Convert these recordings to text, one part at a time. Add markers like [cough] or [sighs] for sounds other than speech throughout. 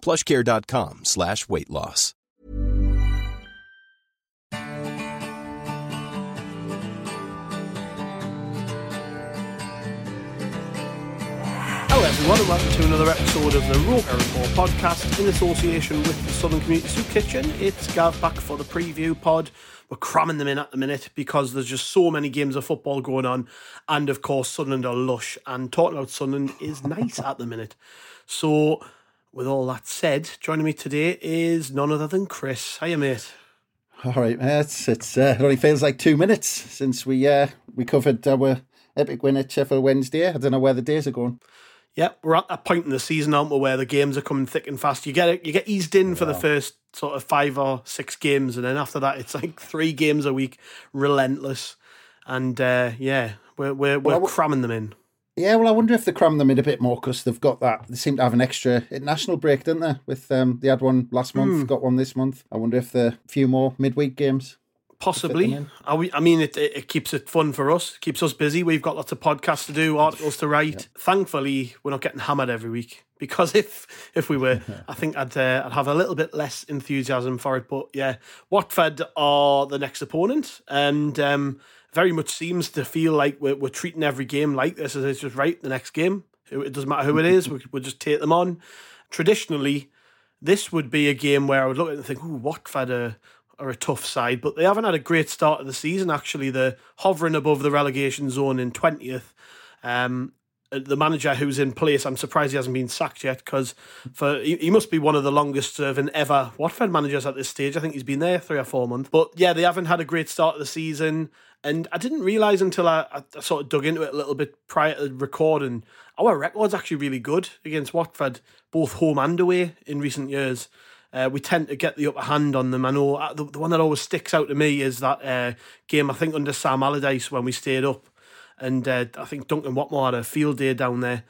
plushcare.com slash weight loss. Hello everyone and welcome to another episode of the Roker Report podcast in association with the Sunderland Community Soup Kitchen. It's Gav back for the preview pod. We're cramming them in at the minute because there's just so many games of football going on and of course Sunderland are lush and talking about Sunderland is nice at the minute. So with all that said, joining me today is none other than Chris. Hiya mate. All right, mates. It's uh, it only feels like two minutes since we uh, we covered our epic win at Sheffield Wednesday. I don't know where the days are going. Yeah, we're at that point in the season, aren't we, where the games are coming thick and fast. You get it, you get eased in for the first sort of five or six games, and then after that, it's like three games a week, relentless. And uh, yeah, we're we're, we're Well, cramming them in. Yeah, well, I wonder if they cram them in a bit more because they've got that. They seem to have an extra international break, don't they? With um, they had one last month, got one this month. I wonder if the few more midweek games. Possibly. we, I mean, it, it it keeps it fun for us, keeps us busy. We've got lots of podcasts to do, articles to write. Thankfully, we're not getting hammered every week [laughs] because if if we were, I think I'd uh, I'd have a little bit less enthusiasm for it. But yeah, Watford are the next opponent, and um, very much seems to feel like we're, we're treating every game like this as it's just right the next game. It, doesn't matter who it is, we, we'll just take them on. Traditionally, this would be a game where I would look at it and think, "Ooh, Watford are, are a tough side," but they haven't had a great start of the season. Actually, they're hovering above the relegation zone in twentieth. Um, the manager who's in place, I'm surprised he hasn't been sacked yet because for he, he must be one of the longest serving ever Watford managers at this stage. I think he's been there three or four months. But yeah, they haven't had a great start of the season. And I didn't realise until I, I sort of dug into it a little bit prior to recording, our record's actually really good against Watford, both home and away in recent years. Uh, we tend to get the upper hand on them. I know uh, the, the one that always sticks out to me is that uh, game, I think, under Sam Allardyce when we stayed up. And uh, I think Duncan Watmore had a field day down there.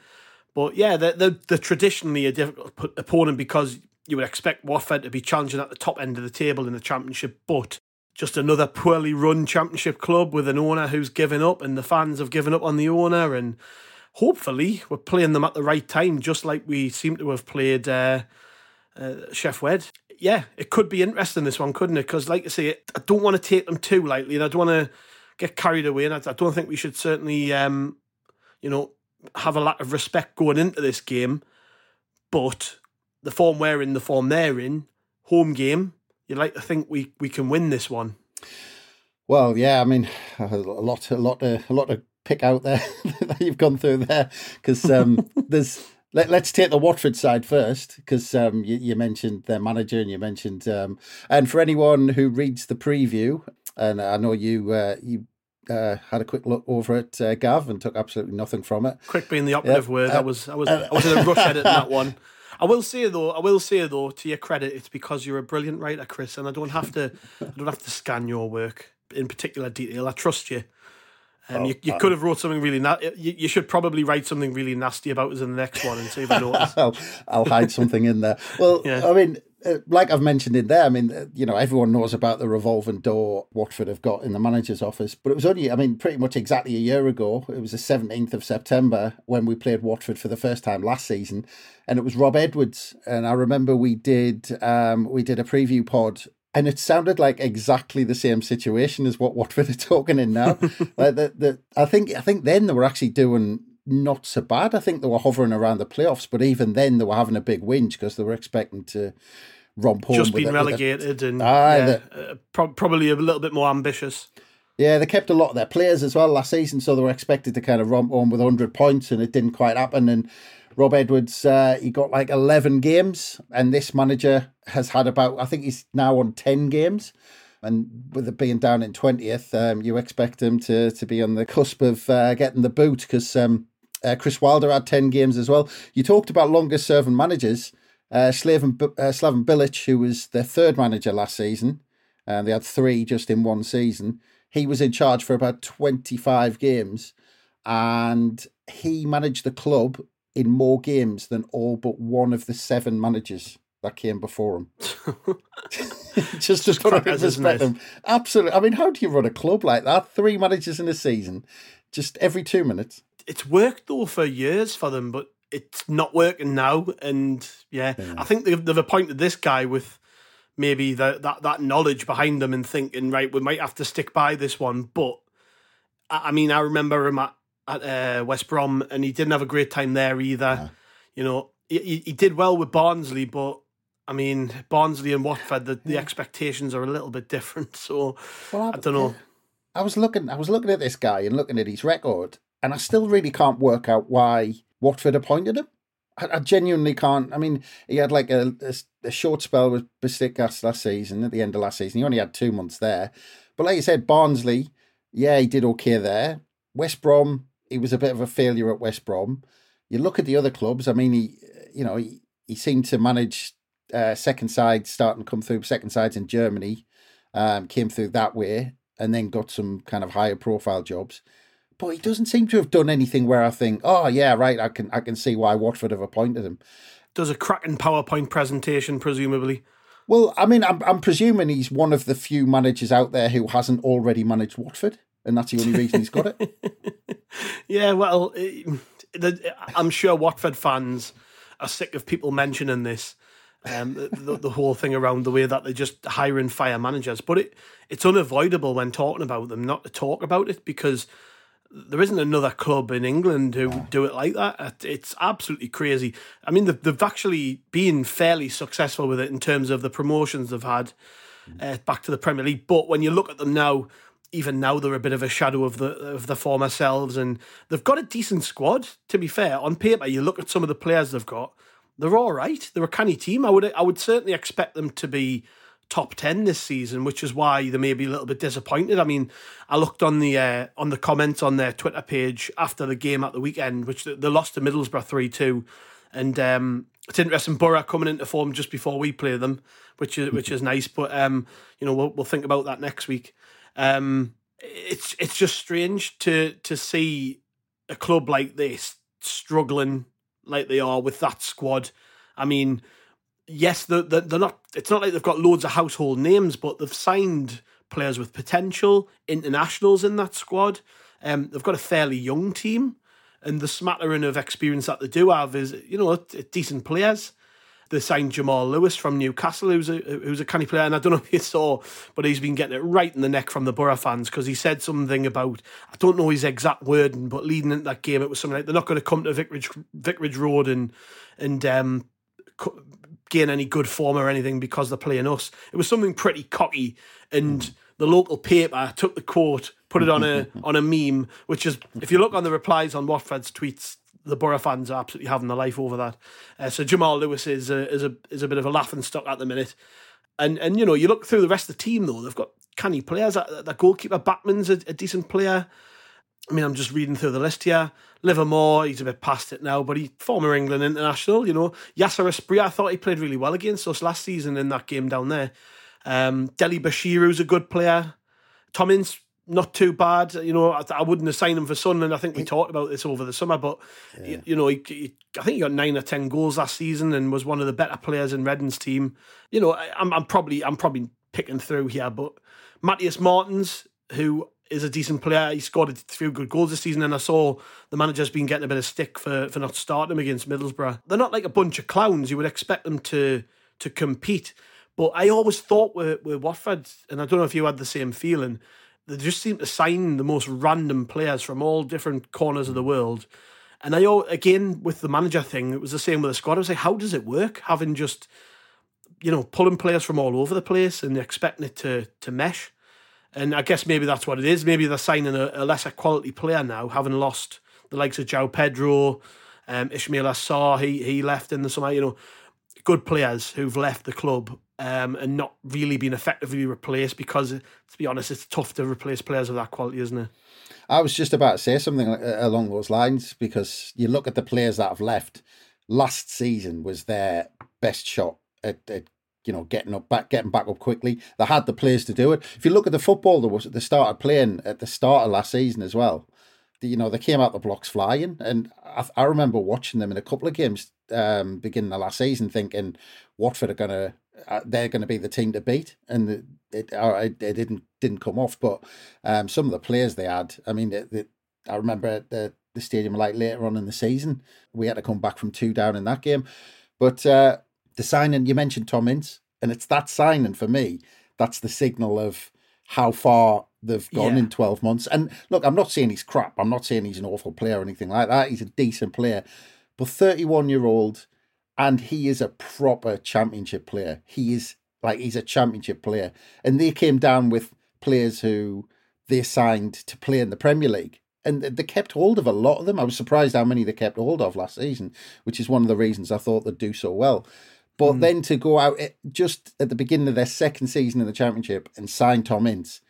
But yeah, they're, they're, they're traditionally a difficult opponent because you would expect Watford to be challenging at the top end of the table in the championship. But just another poorly run championship club with an owner who's given up and the fans have given up on the owner. And hopefully we're playing them at the right time, just like we seem to have played uh, uh, Sheff Wed. Yeah, it could be interesting, this one, couldn't it? Because, like I say, I don't want to take them too lightly and I don't want to get carried away. And I, don't think we should certainly, um, you know, have a lack of respect going into this game. But the form we're in, the form they're in, home game, you'd like to think we, we can win this one. Well, yeah, I mean, a lot, a lot, to, a lot to pick out there [laughs] that you've gone through there because um, [laughs] there's. Let, us take the Watford side first because um, you, you mentioned their manager and you mentioned, um, and for anyone who reads the preview, and I know you uh, you uh, had a quick look over it, uh, Gav, and took absolutely nothing from it. Quick being the operative Yeah. word. I Uh, was I was I was in a rush editing that one. [laughs] I will say though, I will say though, to your credit, it's because you're a brilliant writer, Chris, and I don't have to I don't have to scan your work in particular detail. I trust you. Um, you, you could have wrote something really na- you, you should probably write something really nasty about us in the next one and see if I [laughs] notice. I'll, I'll hide something in there. Well, Yeah. I mean, like I've mentioned in there, I mean, uh, you know, everyone knows about the revolving door Watford have got in the manager's office, but it was only, I mean, pretty much exactly a year ago. It was the 17th of September when we played Watford for the first time last season, and it was Rob Edwards. And I remember we did, um, we did a preview pod. And it sounded like exactly the same situation as what Watford are [laughs] talking in now. [laughs] like the, the, I think I think then they were actually doing not so bad. I think they were hovering around the playoffs, but even then they were having a big whinge because they were expecting to romp home. Just been relegated and Aye, yeah, the- uh, pro- probably a little bit more ambitious. Yeah, they kept a lot of their players as well last season, so they were expected to kind of romp on with 100 points, and it didn't quite happen. And Rob Edwards, uh, he got like 11 games, and this manager has had about, I think he's now on 10 games. And with it being down in 20th, um, you expect him to, to be on the cusp of uh, getting the boot because um, uh, Chris Wilder had 10 games as well. You talked about longest serving managers. Uh, Slaven, uh, Slaven Bilic, who was their third manager last season, and they had three just in one season. He was in charge for about 25 games and he managed the club in more games than all but one of the seven managers that came before him. [laughs] [laughs] Just to put it in perspective. Absolutely. I mean, how do you run a club like that? Three managers in a season, just every two minutes. It's worked though for years for them, but it's not working now. And yeah, I think they've, they've appointed this guy with maybe the, that that knowledge behind them and thinking, right, we might have to stick by this one. But I, I mean, I remember him at, at uh, West Brom, and he didn't have a great time there either. You know, he, he- he did well with Barnsley, but I mean, Barnsley and Watford, the, the expectations are a little bit different. [laughs] So Well, I don't know. I was looking I was looking at this guy and looking at his record, and I still really can't work out why Watford appointed him. I, I genuinely can't. I mean, he had like a, a, a short spell with Besiktas last season, at the end of last season. He only had two months there. But like you said, Barnsley, yeah, he did okay there. West Brom, he was a bit of a failure at West Brom. You look at the other clubs, I mean, he, you know, he, he seemed to manage uh, second sides, starting to come through second sides in Germany, um, came through that way, and then got some kind of higher profile jobs. But he doesn't seem to have done anything where I think, oh yeah, right, I can I can see why Watford have appointed him. Does a cracking PowerPoint presentation, presumably. Well, I mean, I'm I'm presuming he's one of the few managers out there who hasn't already managed Watford, and that's the only reason he's got it. [laughs] Yeah, well, eh, I'm sure Watford fans are sick of people mentioning this. Um, the, the whole thing around the way that they're just hiring fire managers, but it it's unavoidable when talking about them not to talk about it because there isn't another club in England who do it like that. It's absolutely crazy. I mean, they've, they've actually been fairly successful with it in terms of the promotions they've had uh, back to the Premier League. But when you look at them now, even now they're a bit of a shadow of the of the former selves, and they've got a decent squad. To be fair, on paper, you look at some of the players they've got; they're all right. They're a canny team. I would I would certainly expect them to be top ten this season, which is why they may be a little bit disappointed. I mean, I looked on the uh, on the comments on their Twitter page after the game at the weekend, which they, lost to Middlesbrough three two, and um, it's interesting. Boro coming into form just before we play them, which is which is nice. But um, you know, we'll we'll think about that next week. Um, it's it's just strange to to see a club like this struggling like they are with that squad. I mean, yes, they're, they're, not. It's not like they've got loads of household names, but they've signed players with potential, internationals in that squad. Um, they've got a fairly young team, and the smattering of experience that they do have is, you know, decent players. They signed Jamal Lewis from Newcastle, who's a who's a canny player, and I don't know [laughs] if you saw, but he's been getting it right in the neck from the Boro fans because he said something about I don't know his exact wording, but leading into that game, it was something like they're not going to come to Vicarage Vicarage Road and and um, gain any good form or anything because they're playing us. It was something pretty cocky, and the local paper took the quote, put it on a [laughs] on a meme, which is if you look on the replies on Watford's tweets, the Boro fans are absolutely having their life over that. Uh, so Jamal Lewis is a, is a is a bit of a laughing stock at the minute, and and you know you look through the rest of the team though they've got canny players. That, that goalkeeper Bachmann's a, a decent player. I mean, I'm just reading through the list here. Livermore, he's a bit past it now, but he former England international. You know, Yasser Esprit, I thought he played really well against us last season in that game down there. Um, Dele-Bashiru's a good player. Tom Ince, not too bad. You know, I, I wouldn't have signed him for Sunderland. I think we talked about this over the summer, but you, you know, he, he, I think he got nine or ten goals last season and was one of the better players in Reading's team. You know, I, I'm, I'm probably I'm probably picking through here, but Matheus Martins, who is a decent player. He scored a few good goals this season, and I saw the manager's been getting a bit of stick for, for not starting him against Middlesbrough. They're not like a bunch of clowns. You would expect them to to compete, but I always thought with, with Watford, and I don't know if you had the same feeling. They just seem to sign the most random players from all different corners of the world. And I, again, with the manager thing, it was the same with the squad. I was like, how does it work? Having just you know, pulling players from all over the place and expecting it to to mesh. And I guess maybe that's what it is. Maybe they're signing a, a lesser quality player now, having lost the likes of João Pedro, um, Ismaila Sarr. He he left in the summer. You know, good players who've left the club um, and not really been effectively replaced because, to be honest, it's tough to replace players of that quality, isn't it? I was just about to say something along those lines because you look at the players that have left. Last season was their best shot at, at you know getting up back, getting back up quickly. They had the players to do it. If you look at the football that was they started playing at the start of last season as well, you know they came out the blocks flying, and I, I remember watching them in a couple of games um, beginning of last season, thinking Watford are to uh, they're going to be the team to beat, and it it, uh, it didn't didn't come off. But um, some of the players they had, I mean, it, it, I remember the the stadium like later on in the season, we had to come back from two down in that game. But uh, the signing you mentioned Tom Ince, and it's that signing for me. That's the signal of how far they've gone yeah. in 12 months. And look, I'm not saying he's crap. I'm not saying he's an awful player or anything like that. He's a decent player. But 31 year old, and he is a proper championship player. He is like, he's a championship player. And they came down with players who they signed to play in the Premier League. And they kept hold of a lot of them. I was surprised how many they kept hold of last season, which is one of the reasons I thought they'd do so well. But mm. then to go out just at the beginning of their second season in the championship and sign Tom Ince,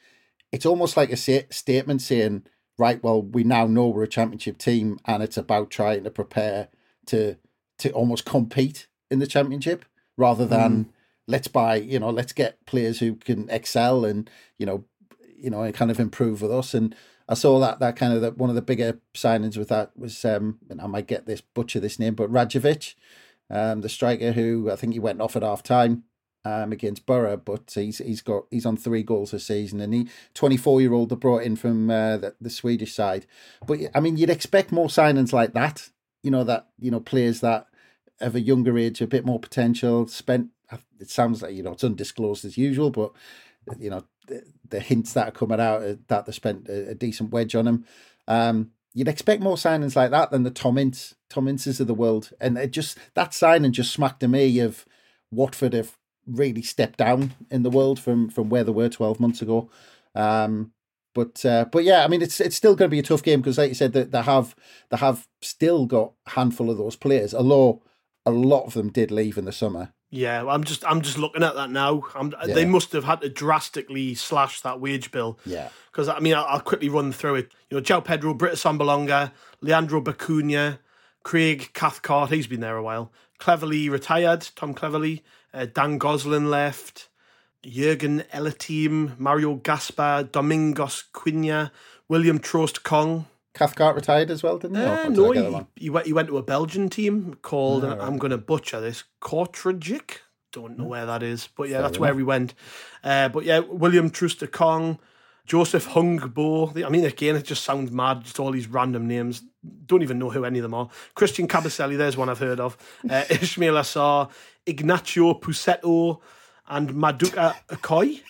it's almost like a statement saying, right, well, we now know we're a championship team and it's about trying to prepare to to almost compete in the championship rather than mm. let's buy, you know, let's get players who can excel and, you know, you know, and kind of improve with us. And I saw that that kind of the, one of the bigger signings with that was um and I might get this butcher this name, but Rajovic, um, the striker who I think he went off at half time um, against Boro, but he's he's got he's on three goals a season, and he twenty four year old they brought in from uh, the, the Swedish side. But I mean, you'd expect more signings like that. You know that you know players that of a younger age, a bit more potential. Spent it sounds like you know it's undisclosed as usual, but you know the, the hints that are coming out that they spent a, a decent wedge on him. Um, you'd expect more signings like that than the Tom Ince, Tom Inces of the world, and it just that signing just smacked to me of Watford have really stepped down in the world from from where they were 12 months ago. Um, but uh, but yeah, I mean it's it's still going to be a tough game because, like you said, that they have they have still got a handful of those players, although a lot of them did leave in the summer. Yeah, I'm just I'm just looking at that now. Yeah. They must have had to drastically slash that wage bill. Yeah, because I mean I'll, I'll, quickly run through it. You know, João Pedro, Britt Assombalonga, Leandro Bacuna, Craig Cathcart. He's been there a while. Cleverley retired. Tom Cleverley. Uh, Dan Gosling left. Jurgen Elitim, Mario Gaspar, Domingos Quina, William Troost-Ekong. Cathcart retired as well, didn't he? Uh, no, he, he, went, he went to a Belgian team called, oh, right. I'm going to butcher this, Kortrijk. Don't know hmm. where that is, but yeah, Fair that's enough. where he went. Uh, but yeah, William Troost-Ekong, Joseph Hungbo. I mean, again, it just sounds mad. Just all these random names. Don't even know who any of them are. Christian Kabasele, there's one I've heard of. Uh, [laughs] Ismaila Sarr, Ignacio Pussetto, and Maduka Okoye.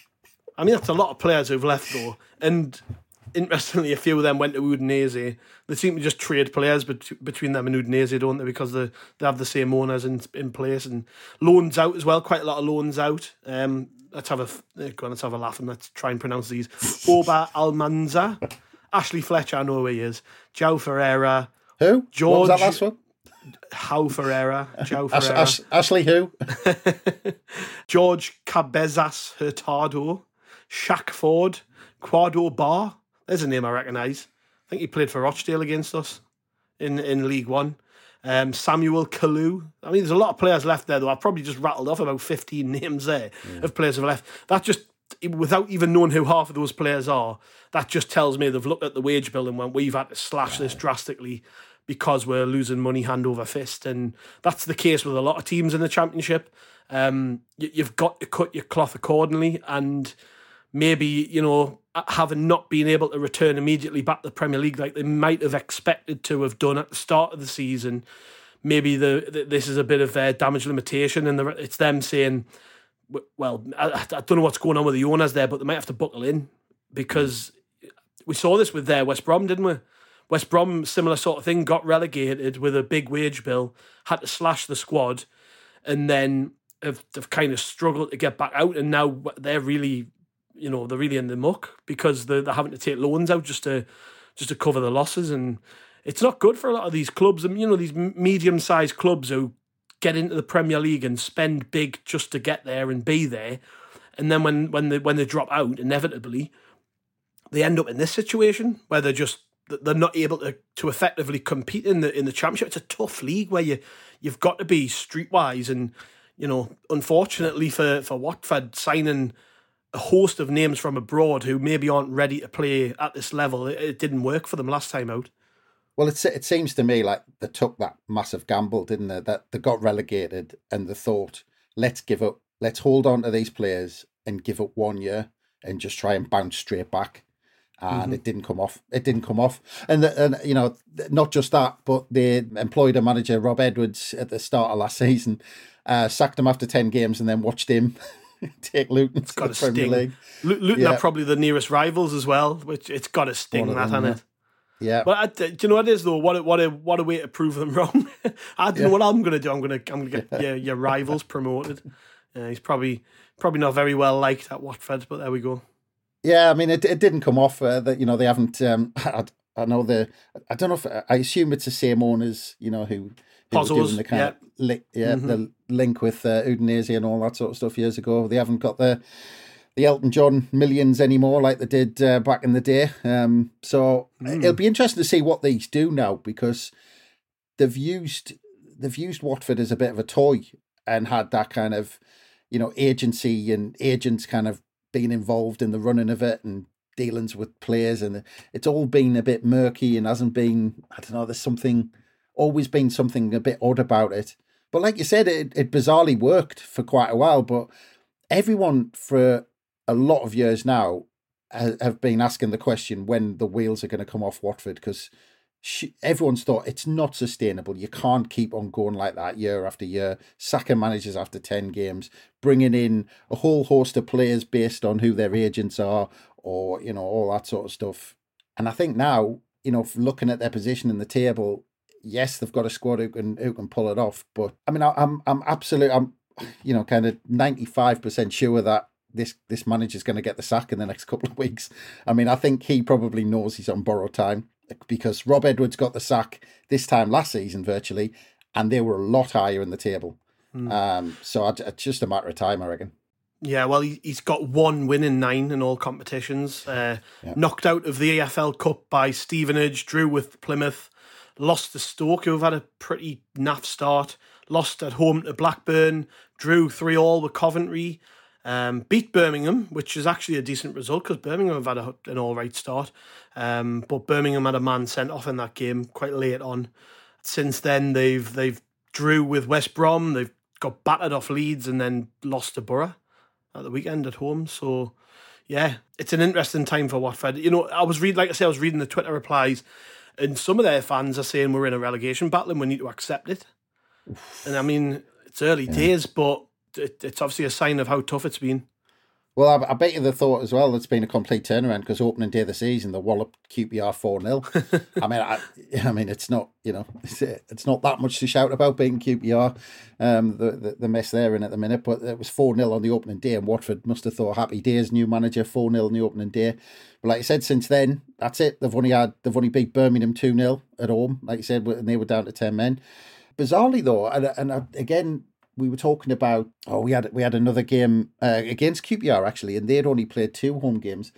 I mean, that's a lot of players who've left, though. And interestingly, a few of them went to Udinese. They seem to just trade players bet- between them and Udinese, don't they? Because they, they have the same owners in, in place and loans out as well. Quite a lot of loans out. Um, let's have a eh, go on, let's have a laugh and let's try and pronounce these. [laughs] Oba Almanza, Ashley Fletcher, I know who he is. Joe Ferreira. Who? George. What was that last one? How Ferreira, Joe Ferreira, Ash, Ash, Ashley who? [laughs] George Cabezas Hurtado, Shaq Forde, Kwadwo Baah. There's a name I recognise. I think he played for Rochdale against us in in League One. Um, Samuel Kalu. I mean, there's a lot of players left there, though. I've probably just rattled off about 15 [laughs] names there yeah. of players who have left. That just, without even knowing who half of those players are, that just tells me they've looked at the wage bill and went, we've had to slash this drastically because we're losing money hand over fist. And that's the case with a lot of teams in the Championship. Um, you, you've got to cut your cloth accordingly. And maybe, you know, having not been able to return immediately back to the Premier League like they might have expected to have done at the start of the season, maybe the, the this is a bit of a damage limitation, and the, it's them saying, "Well, I, I, don't know what's going on with the owners there, but they might have to buckle in because we saw this with their West Brom, didn't we? West Brom, similar sort of thing, got relegated with a big wage bill, had to slash the squad, and then have, have kind of struggled to get back out, and now they're really, you know, they're really in the muck because they're, they're having to take loans out just to just to cover the losses, and it's not good for a lot of these clubs. And you know, these medium sized clubs who get into the Premier League and spend big just to get there and be there, and then when when they when they drop out, inevitably, they end up in this situation where they're just they're not able to, to effectively compete in the in the championship. It's a tough league where you you've got to be streetwise, and you know, unfortunately for for Watford signing a host of names from abroad who maybe aren't ready to play at this level, it, it didn't work for them last time out. Well, it it seems to me like they took that massive gamble, didn't they? That they got relegated and they thought, let's give up, let's hold on to these players and give up one year and just try and bounce straight back and mm-hmm. it didn't come off. It didn't come off, and the, and you know not just that, but they employed a manager, Rob Edwards, at the start of last [laughs] season, uh, sacked him after ten games, and then watched him [laughs] take Luton it's to the Premier sting. League. Luton yeah. are probably the nearest rivals as well, which it's got a sting that, hasn't it? Yeah, but I, do you know what it is though? What a, what a what a way to prove them [laughs] wrong. I don't yeah. know what I'm going to do. I'm going to I'm going to get your, your rivals [laughs] promoted. Uh, he's probably probably not very well liked at Watford, but there we go. Yeah, I mean, it it didn't come off. Uh, that you know they haven't. Um, I, I know the. I don't know if I assume it's the same owners. You know who. Doing the kind yeah. of li- yeah mm-hmm. the link with uh, Udinese and all that sort of stuff years ago. They haven't got the the Elton John millions anymore like they did uh, back in the day. Um, so mm. it'll be interesting to see what these do now because they've used they've used Watford as a bit of a toy and had that kind of you know agency and agents kind of being involved in the running of it and dealings with players, and it's all been a bit murky and hasn't been. I don't know. There's something always been something a bit odd about it. But like you said, it, it bizarrely worked for quite a while. But everyone for a lot of years now have been asking the question when the wheels are going to come off Watford because everyone's thought it's not sustainable. You can't keep on going like that year after year, sacking managers after 10 games, bringing in a whole host of players based on who their agents are or, you know, all that sort of stuff. And I think now, you know, looking at their position in the table, yes, they've got a squad who can who can pull it off. But I mean, I, I'm I'm absolutely I'm you know kind of ninety five percent sure that this this manager's going to get the sack in the next couple of weeks. I mean, I think he probably knows he's on borrowed time because Rob Edwards got the sack this time last season virtually, and they were a lot higher in the table. Mm. Um, so it's just a matter of time, I reckon. Yeah, well, he's got one win in nine in all competitions. Uh, yeah. Knocked out of the EFL Cup by Stevenage, drew with Plymouth, lost to Stoke, who've had a pretty naff start, lost at home to Blackburn, drew 3 all with Coventry, um, beat Birmingham, which is actually a decent result because Birmingham have had a, an all right start. Um, but Birmingham had a man sent off in that game quite late on. Since then, they've they've drew with West Brom. They've got battered off Leeds and then lost to Borough at the weekend at home. So, yeah, it's an interesting time for Watford. You know, I was reading, like I said, I was reading the Twitter replies, and some of their fans are saying we're in a relegation battle and we need to accept it. And I mean, it's early yeah. days, but it, it's obviously a sign of how tough it's been. Well, I, I bet you the thought as well it's been a complete turnaround because opening day of the season, the wallop QPR four 0 [laughs] I mean, I, I, mean, it's not you know, [laughs] it's, it's not that much to shout about being QPR, um, the, the, the mess they're in at the minute. But it was four 0 on the opening day, and Watford must have thought happy days. New manager four 0 on the opening day. But like I said, since then, that's it. They've only had they've only beat Birmingham two 0 at home. Like I said, and they were down to ten men. Bizarrely though, and, and again, we were talking about oh we had we had another game uh, against QPR actually, and they'd only played two home games,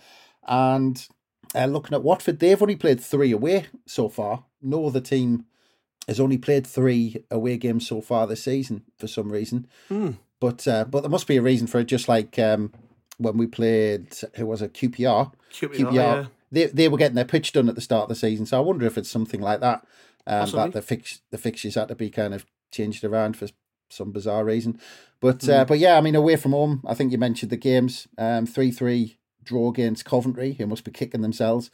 and uh, looking at Watford, they've only played three away so far. No other team has only played three away games so far this season for some reason. Mm. But uh, but there must be a reason for it. Just like um, when we played, who was a QPR? QPR, QPR yeah. they they were getting their pitch done at the start of the season. So I wonder if it's something like that. Um, that the fix the fixtures had to be kind of changed around for some bizarre reason. But mm. uh, but yeah, I mean, away from home, I think you mentioned the games. Um, three three draw against Coventry, who must be kicking themselves,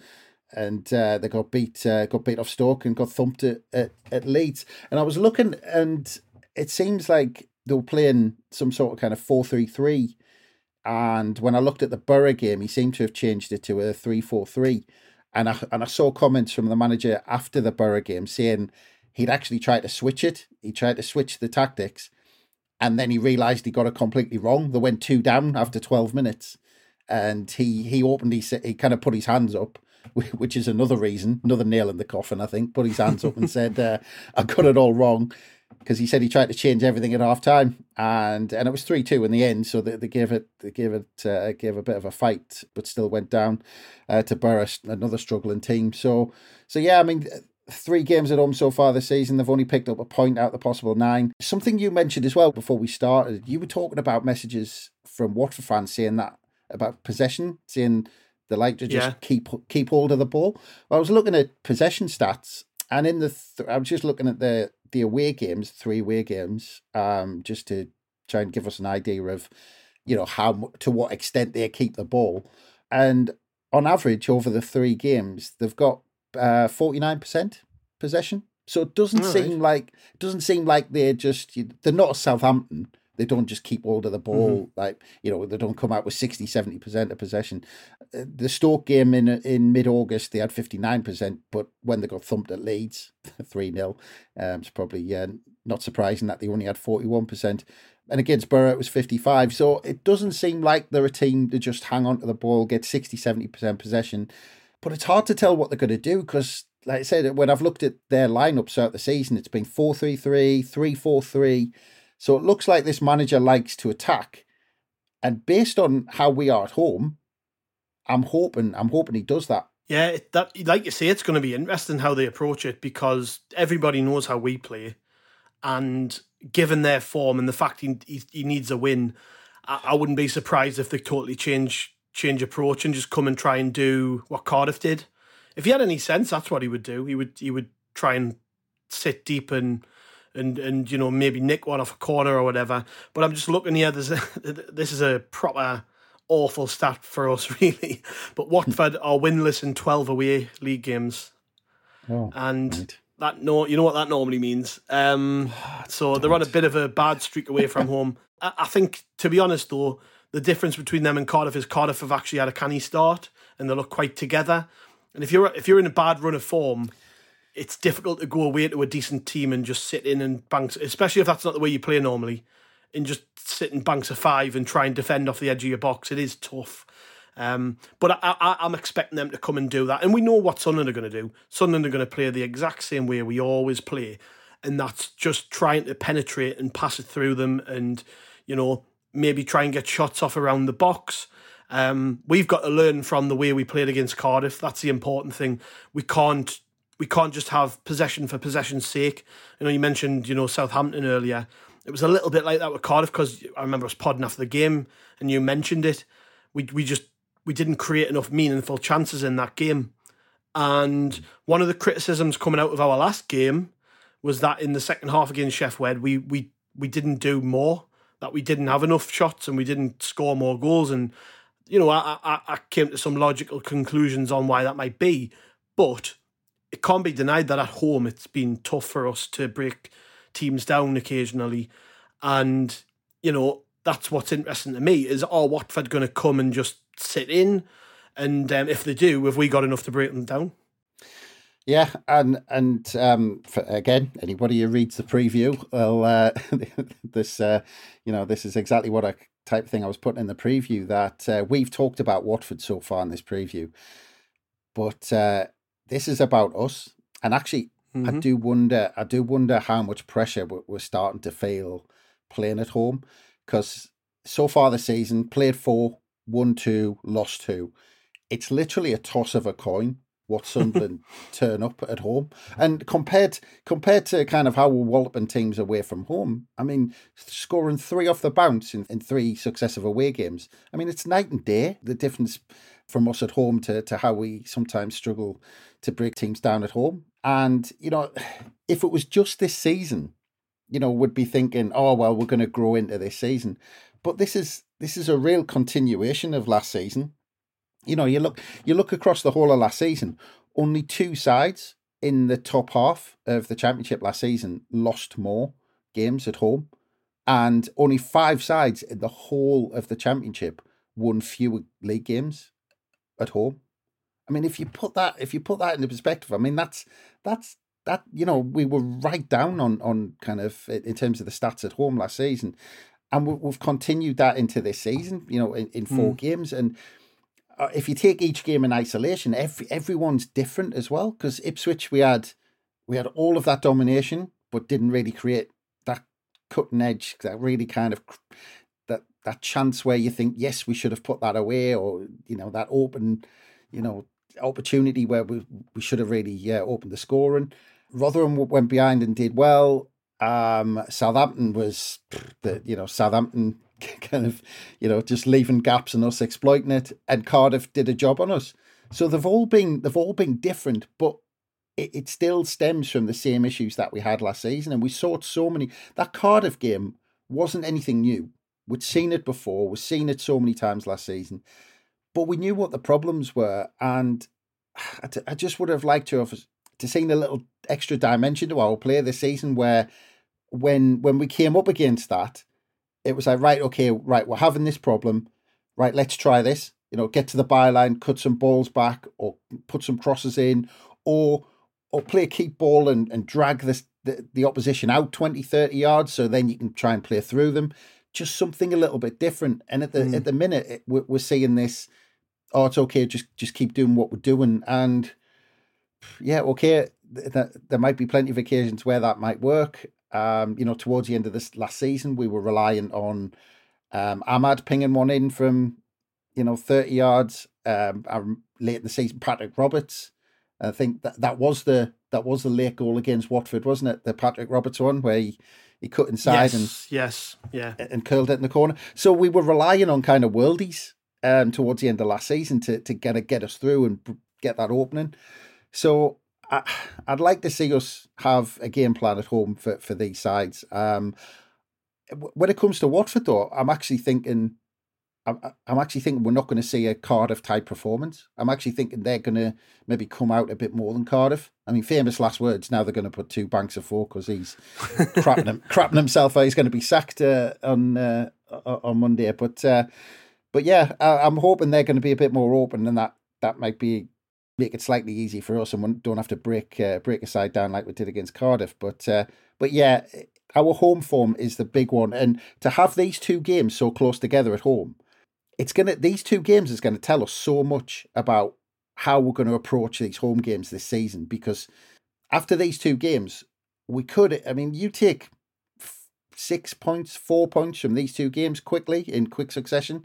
and uh, they got beat uh, got beat off Stoke and got thumped at, at, at Leeds. And I was looking, and it seems like they were playing some sort of kind of four three three. And when I looked at the Boro game, he seemed to have changed it to a three four three. And I and I saw comments from the manager after the Boro game saying he'd actually tried to switch it. He tried to switch the tactics, and then he realised he got it completely wrong. They went two down after twelve minutes, and he he opened he he kind of put his hands up, which is another reason, another nail in the coffin. I think put his hands up and said, uh, "I got it all wrong." Because he said he tried to change everything at half time, and and it was three two in the end. So they, they gave it they gave it uh, gave a bit of a fight, but still went down uh, to Burris, another struggling team. So so yeah, I mean three games at home so far this season. They've only picked up a point out the possible nine. Something you mentioned as well before we started, you were talking about messages from Watford fans saying that about possession, saying they like to just yeah. keep keep hold of the ball. Well, I was looking at possession stats, and in the th- I was just looking at the the away games, three away games, um, just to try and give us an idea of, you know, how to what extent they keep the ball, and on average over the three games, they've got forty nine percent possession. So it doesn't All seem right. like doesn't seem like they're just they're not a Southampton. They don't just keep hold of the ball mm-hmm. like you know they don't come out with 60 70 percent of possession. Uh, the Stoke game in in mid August they had fifty nine percent, but when they got thumped at Leeds [laughs] three 0 um, it's probably uh, not surprising that they only had forty one percent. And against Boro, it was 55. So it doesn't seem like they're a team to just hang on to the ball, get 60, 70% possession, but it's hard to tell what they're going to do because, like I said, when I've looked at their lineups throughout the season, it's been 4 3 3, 3 4 3. So it looks like this manager likes to attack. And based on how we are at home, I'm hoping I'm hoping he does that. Yeah, that like you say, it's going to be interesting how they approach it because everybody knows how we play, and given their form and the fact he he, needs a win, I, I, wouldn't be surprised if they totally change change approach and just come and try and do what Cardiff did. If he had any sense, that's what he would do. He would he would try and sit deep and and and you know maybe nick one off a corner or whatever. But I'm just looking here. There's a, [laughs] this is a proper awful stat for us, [laughs] really. But Watford are winless in 12 away league games, oh, and right. that no, you know what that normally means. Um, so they're on a bit of a bad streak away from home. [laughs] I, I think, to be honest, though the difference between them and Cardiff is Cardiff have actually had a canny start and they look quite together. And if you're if you're in a bad run of form, it's difficult to go away to a decent team and just sit in and banks, especially if that's not the way you play normally, and just sit in banks of five and try and defend off the edge of your box. It is tough. Um, but I, I'm expecting them to come and do that. And we know what Sunderland are going to do. Sunderland are going to play the exact same way we always play. And that's just trying to penetrate and pass it through them and, you know, maybe try and get shots off around the box. Um, we've got to learn from the way we played against Cardiff. That's the important thing. We can't we can't just have possession for possession's sake. You know, you mentioned you know Southampton earlier. It was a little bit like that with Cardiff because I remember us podding after the game and you mentioned it. We we just we didn't create enough meaningful chances in that game. And one of the criticisms coming out of our last game was that in the second half against Sheff Wed, we we we didn't do more that we didn't have enough shots and we didn't score more goals. And, you know, I, I, I came to some logical conclusions on why that might be. But it can't be denied that at home it's been tough for us to break teams down occasionally. And, you know, that's what's interesting to me is are Watford going to come and just sit in? And um, if they do, have we got enough to break them down? Yeah, and and um, for, again, anybody who reads the preview, well, uh, [laughs] this uh, you know this is exactly what I type of thing I was putting in the preview that uh, we've talked about Watford so far in this preview, but uh, this is about us. And actually, mm-hmm. I do wonder, I do wonder how much pressure we're starting to feel playing at home because so far the season played four, won two, lost two. It's literally a toss of a coin what Sunderland [laughs] turn up at home. And compared compared to kind of how we're Walloping teams away from home, I mean, scoring three off the bounce in, in three successive away games, I mean, it's night and day, the difference from us at home to, to how we sometimes struggle to break teams down at home. And, you know, if it was just this season, you know, we'd be thinking, oh well, we're going to grow into this season. But this is this is a real continuation of last season you know, you look you look across the whole of last season, only two sides in the top half of the championship last season lost more games at home, and only five sides in the whole of the championship won fewer league games at home. I mean, if you put that if you put that into perspective, I mean that's that's that you know we were right down on on kind of in terms of the stats at home last season, and we've continued that into this season. You know, in, in four mm. games, and if you take each game in isolation, every everyone's different as well. Because Ipswich, we had we had all of that domination, but didn't really create that cutting edge, that really kind of that that chance where you think, yes, we should have put that away, or you know that open, you know, opportunity where we we should have really yeah opened the scoring. Rotherham went behind and did well. Um, Southampton was the you know Southampton [laughs] kind of you know just leaving gaps and us exploiting it, and Cardiff did a job on us. So they've all been they've all been different, but it, it still stems from the same issues that we had last season, and we saw so many. That Cardiff game wasn't anything new. We'd seen it before. We've seen it so many times last season, but we knew what the problems were, and [sighs] I just would have liked to have to seen a little extra dimension to our play this season where when when we came up against that, it was like, right, okay, right, we're having this problem. Right, let's try this. You know, get to the byline, cut some balls back, or put some crosses in, or or play a keep ball and, and drag this the, the opposition out 20, 30 yards so then you can try and play through them. Just something a little bit different. And at the mm. at the minute, it, we're, we're seeing this. Oh, it's okay. Just just keep doing what we're doing. And yeah, okay. Th- there might be plenty of occasions where that might work. Um, you know, towards the end of this last season, we were reliant on um, Amad pinging one in from, you know, 30 yards. Um, late in the season, Patrick Roberts. I think that, that was the that was the late goal against Watford, wasn't it? The Patrick Roberts one where he, he cut inside yes, and yes, yeah, and curled it in the corner. So we were relying on kind of worldies um, towards the end of last season to to get a, get us through and get that opening. So I, would like to see us have a game plan at home for, for these sides. Um, when it comes to Watford, though, I'm actually thinking, I'm, I'm actually thinking we're not going to see a Cardiff type performance. I'm actually thinking they're going to maybe come out a bit more than Cardiff. I mean, famous last words. Now they're going to put two banks of four because he's [laughs] crapping, him, crapping himself. out. He's going to be sacked uh, on uh, on Monday. But uh, but yeah, I, I'm hoping they're going to be a bit more open, and that that might be make it slightly easy for us and don't have to break uh, break a side down like we did against Cardiff. But uh, but yeah, our home form is the big one, and to have these two games so close together at home, it's gonna these two games is gonna tell us so much about how we're going to approach these home games this season. Because after these two games, we could. I mean, you take six points, four points from these two games quickly in quick succession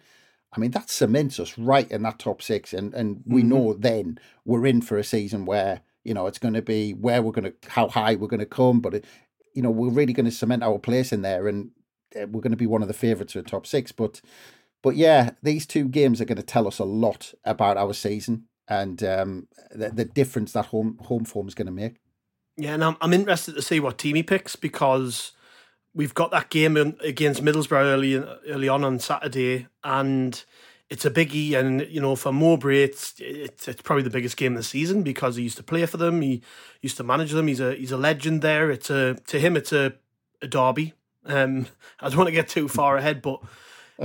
I mean, that cements us right in that top six. And, and we mm-hmm. know then we're in for a season where, you know, it's going to be where we're going to, how high we're going to come. But, it, you know, we're really going to cement our place in there and uh, we're going to be one of the favourites for the top six. But, but yeah, these two games are going to tell us a lot about our season and um, the, the difference that home home form is going to make. Yeah, and I'm, I'm interested to see what team he picks because we've got that game against Middlesbrough early early on on Saturday, and it's a biggie. And you know, for Mowbray, it's it's, it's probably the biggest game of the season because he used to play for them. He used to manage them. He's a he's a legend there. It's a to him, it's a, a derby. Um, [laughs] I don't want to get too far ahead, but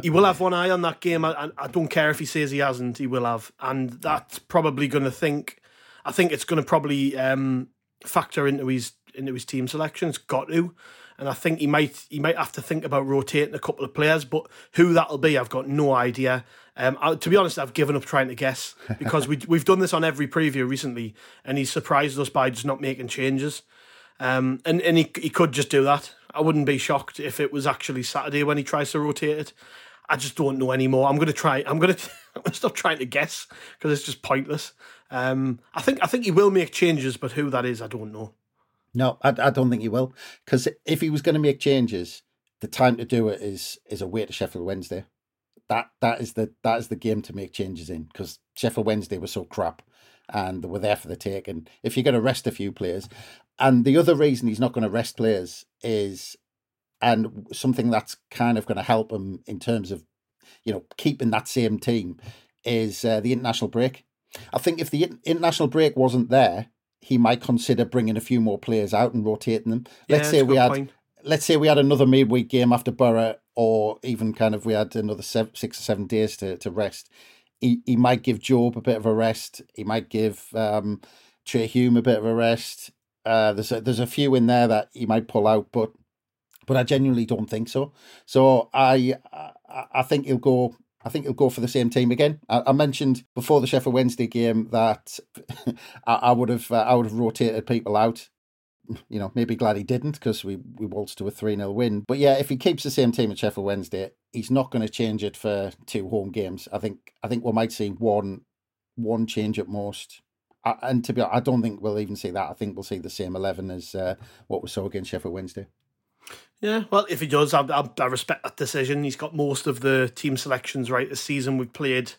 he will have one eye on that game. I, I don't care if he says he hasn't. He will have, and that's probably going to think. I think it's going to probably um, factor into his into his team selection. It's got to and I think he might he might have to think about rotating a couple of players, but who that'll be, I've got no idea. Um, I, to be honest, I've given up trying to guess because we we've done this on every preview recently, and he's surprised us by just not making changes. Um, and and he he could just do that. I wouldn't be shocked if it was actually Saturday when he tries to rotate it. I just don't know anymore. I'm to try. I'm to. [laughs] I'm to stop trying to guess because it's just pointless. Um, I think I think he will make changes, but who that is, I don't know. No, I, I don't think he will. Because if he was going to make changes, the time to do it is is away to Sheffield Wednesday. That that is the that is the game to make changes in because Sheffield Wednesday was so crap, and they were there for the take. And if you're going to rest a few players, and the other reason he's not going to rest players is, and something that's kind of going to help him in terms of, you know, keeping that same team, is uh, the international break. I think if the international break wasn't there, he might consider bringing a few more players out and rotating them. Let's yeah, say we had, point. let's say we had another midweek game after Boro, or even kind of we had another seven, six or seven days to, to rest. He he might give Jobe a bit of a rest. He might give um, Trai Hume a bit of a rest. Uh, there's a, there's a few in there that he might pull out, but but I genuinely don't think so. So I I, I think he'll go. I think he'll go for the same team again. I, I mentioned before the Sheffield Wednesday game that [laughs] I, I, would have uh, I would have rotated people out. You know, maybe glad he didn't because we we waltzed to a three 0 win. But yeah, if he keeps the same team at Sheffield Wednesday, he's not going to change it for two home games. I think I think we might see one one change at most. and to be honest, I don't think we'll even see that. I think we'll see the same eleven as uh, what we saw against Sheffield Wednesday. Yeah, well, if he does, I, I, I, respect that decision. He's got most of the team selections right this season. We've played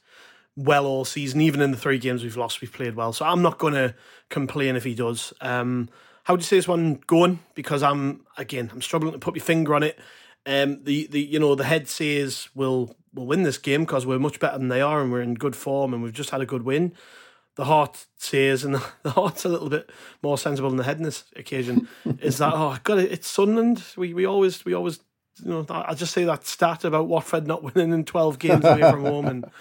well all season, even in the three games we've lost, we've played well. So I'm not going to complain if he does. Um, how would you say this one going? Because I'm again, I'm struggling to put my finger on it. Um, the the you know the head says we'll we'll win this game because we're much better than they are and we're in good form and we've just had a good win the heart says, and [laughs] the, heart's a little bit more sensible than the head in this occasion, [laughs] is that oh god, it's Sunderland. We we always we always you know I just say that stat about Watford not winning in twelve games away from home, and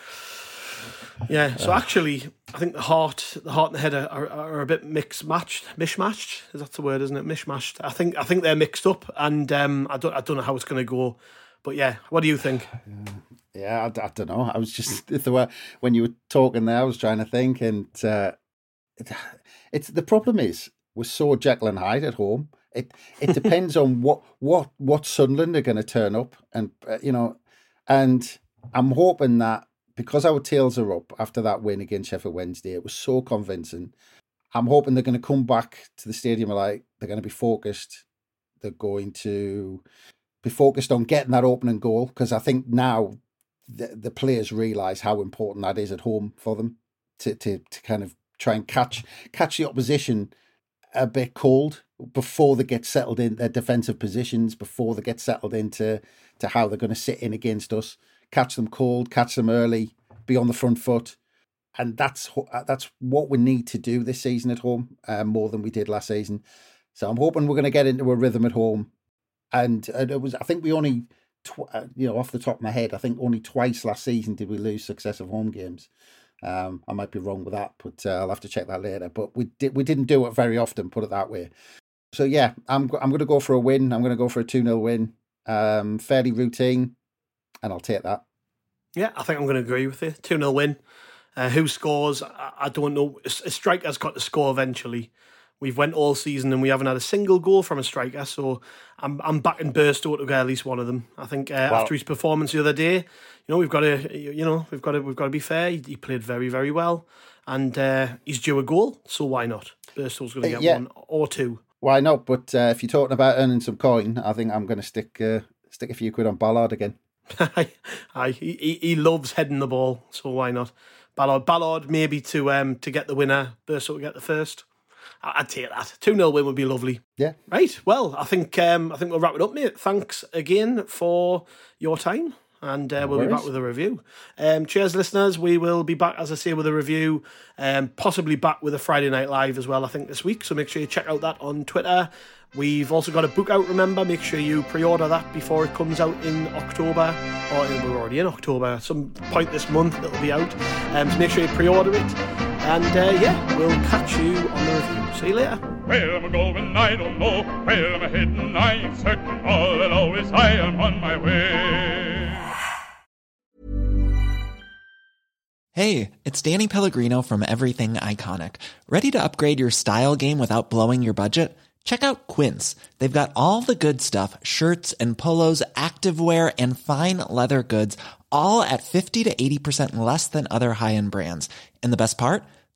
[laughs] yeah. So actually, I think the heart, the heart and the head are, are, a bit mixed matched, mishmashed. Is that the word, isn't it? Mishmashed. I think I think they're mixed up, and um, I don't I don't know how it's going to go. But yeah, what do you think? Yeah, I, I, don't know. I was just if there were when you were talking there, I was trying to think, and uh, it, [sighs] it's the problem is we're so Jekyll and Hyde at home. It it [laughs] depends on what what what Sunderland are going to turn up, and uh, you know, and I'm hoping that because our tails are up after that win against Sheffield Wednesday, it was so convincing. I'm hoping they're going to come back to the stadium like they're going to be focused. They're going to be focused on getting that opening goal because I think now the, the players realise how important that is at home for them to, to, to kind of try and catch catch the opposition a bit cold before they get settled in their defensive positions, before they get settled into to how they're going to sit in against us. Catch them cold, catch them early, be on the front foot, and that's that's what we need to do this season at home uh, more than we did last season. So I'm hoping we're going to get into a rhythm at home, and, and it was I think we only tw- uh, you know, off the top of my head, I think only twice last season did we lose successive home games. Um, I might be wrong with that, but uh, I'll have to check that later. But we did we didn't do it very often, put it that way. So yeah, I'm I'm going to go for a win. I'm going to go for a two 0 win. Um, fairly routine, and I'll take that. Yeah, I think I'm going to agree with you. Two 0 win. Uh, who scores? I, I don't know. A striker's got to score eventually. We've went all season and we haven't had a single goal from a striker. So I'm I'm backing Burstow to get at least one of them. I think uh, after his performance the other day, you know we've got to you know we've got to we've got to be fair. He, he played very very well, and uh, he's due a goal. So why not? Burstow's going to uh, get yeah. one or two. Why not? But uh, if you're talking about earning some coin, I think I'm going to stick uh, stick a few quid on Ballard again. [laughs] Aye, he, he loves heading the ball, so why not? Ballard, Ballard maybe to um to get the winner, Burstow to get the first. I'd take that. 2 0 win would be lovely. Yeah. Right. Well, I think um, I think we'll wrap it up, mate. Thanks again for your time. And uh, no we'll worries. be back with a review. Um, cheers, listeners. We will be back, as I say, with a review, um, possibly back with a Friday Night Live as well, I think, this week. So make sure you check out that on Twitter. We've also got a book out, remember. Make sure you pre order that before it comes out in October. Or we're already in October. At some point this month, it'll be out. Um, so make sure you pre order it. And uh, yeah, we'll catch you on the review. See you later. Where am I going? I don't know. Where am I heading? I ain't certain. All I know is I am on my way. Hey, it's Danny Pellegrino from Everything Iconic. Ready to upgrade your style game without blowing your budget? Check out Quince. They've got all the good stuff shirts and polos, activewear, and fine leather goods, all at 50 to 80% less than other high end brands. And the best part?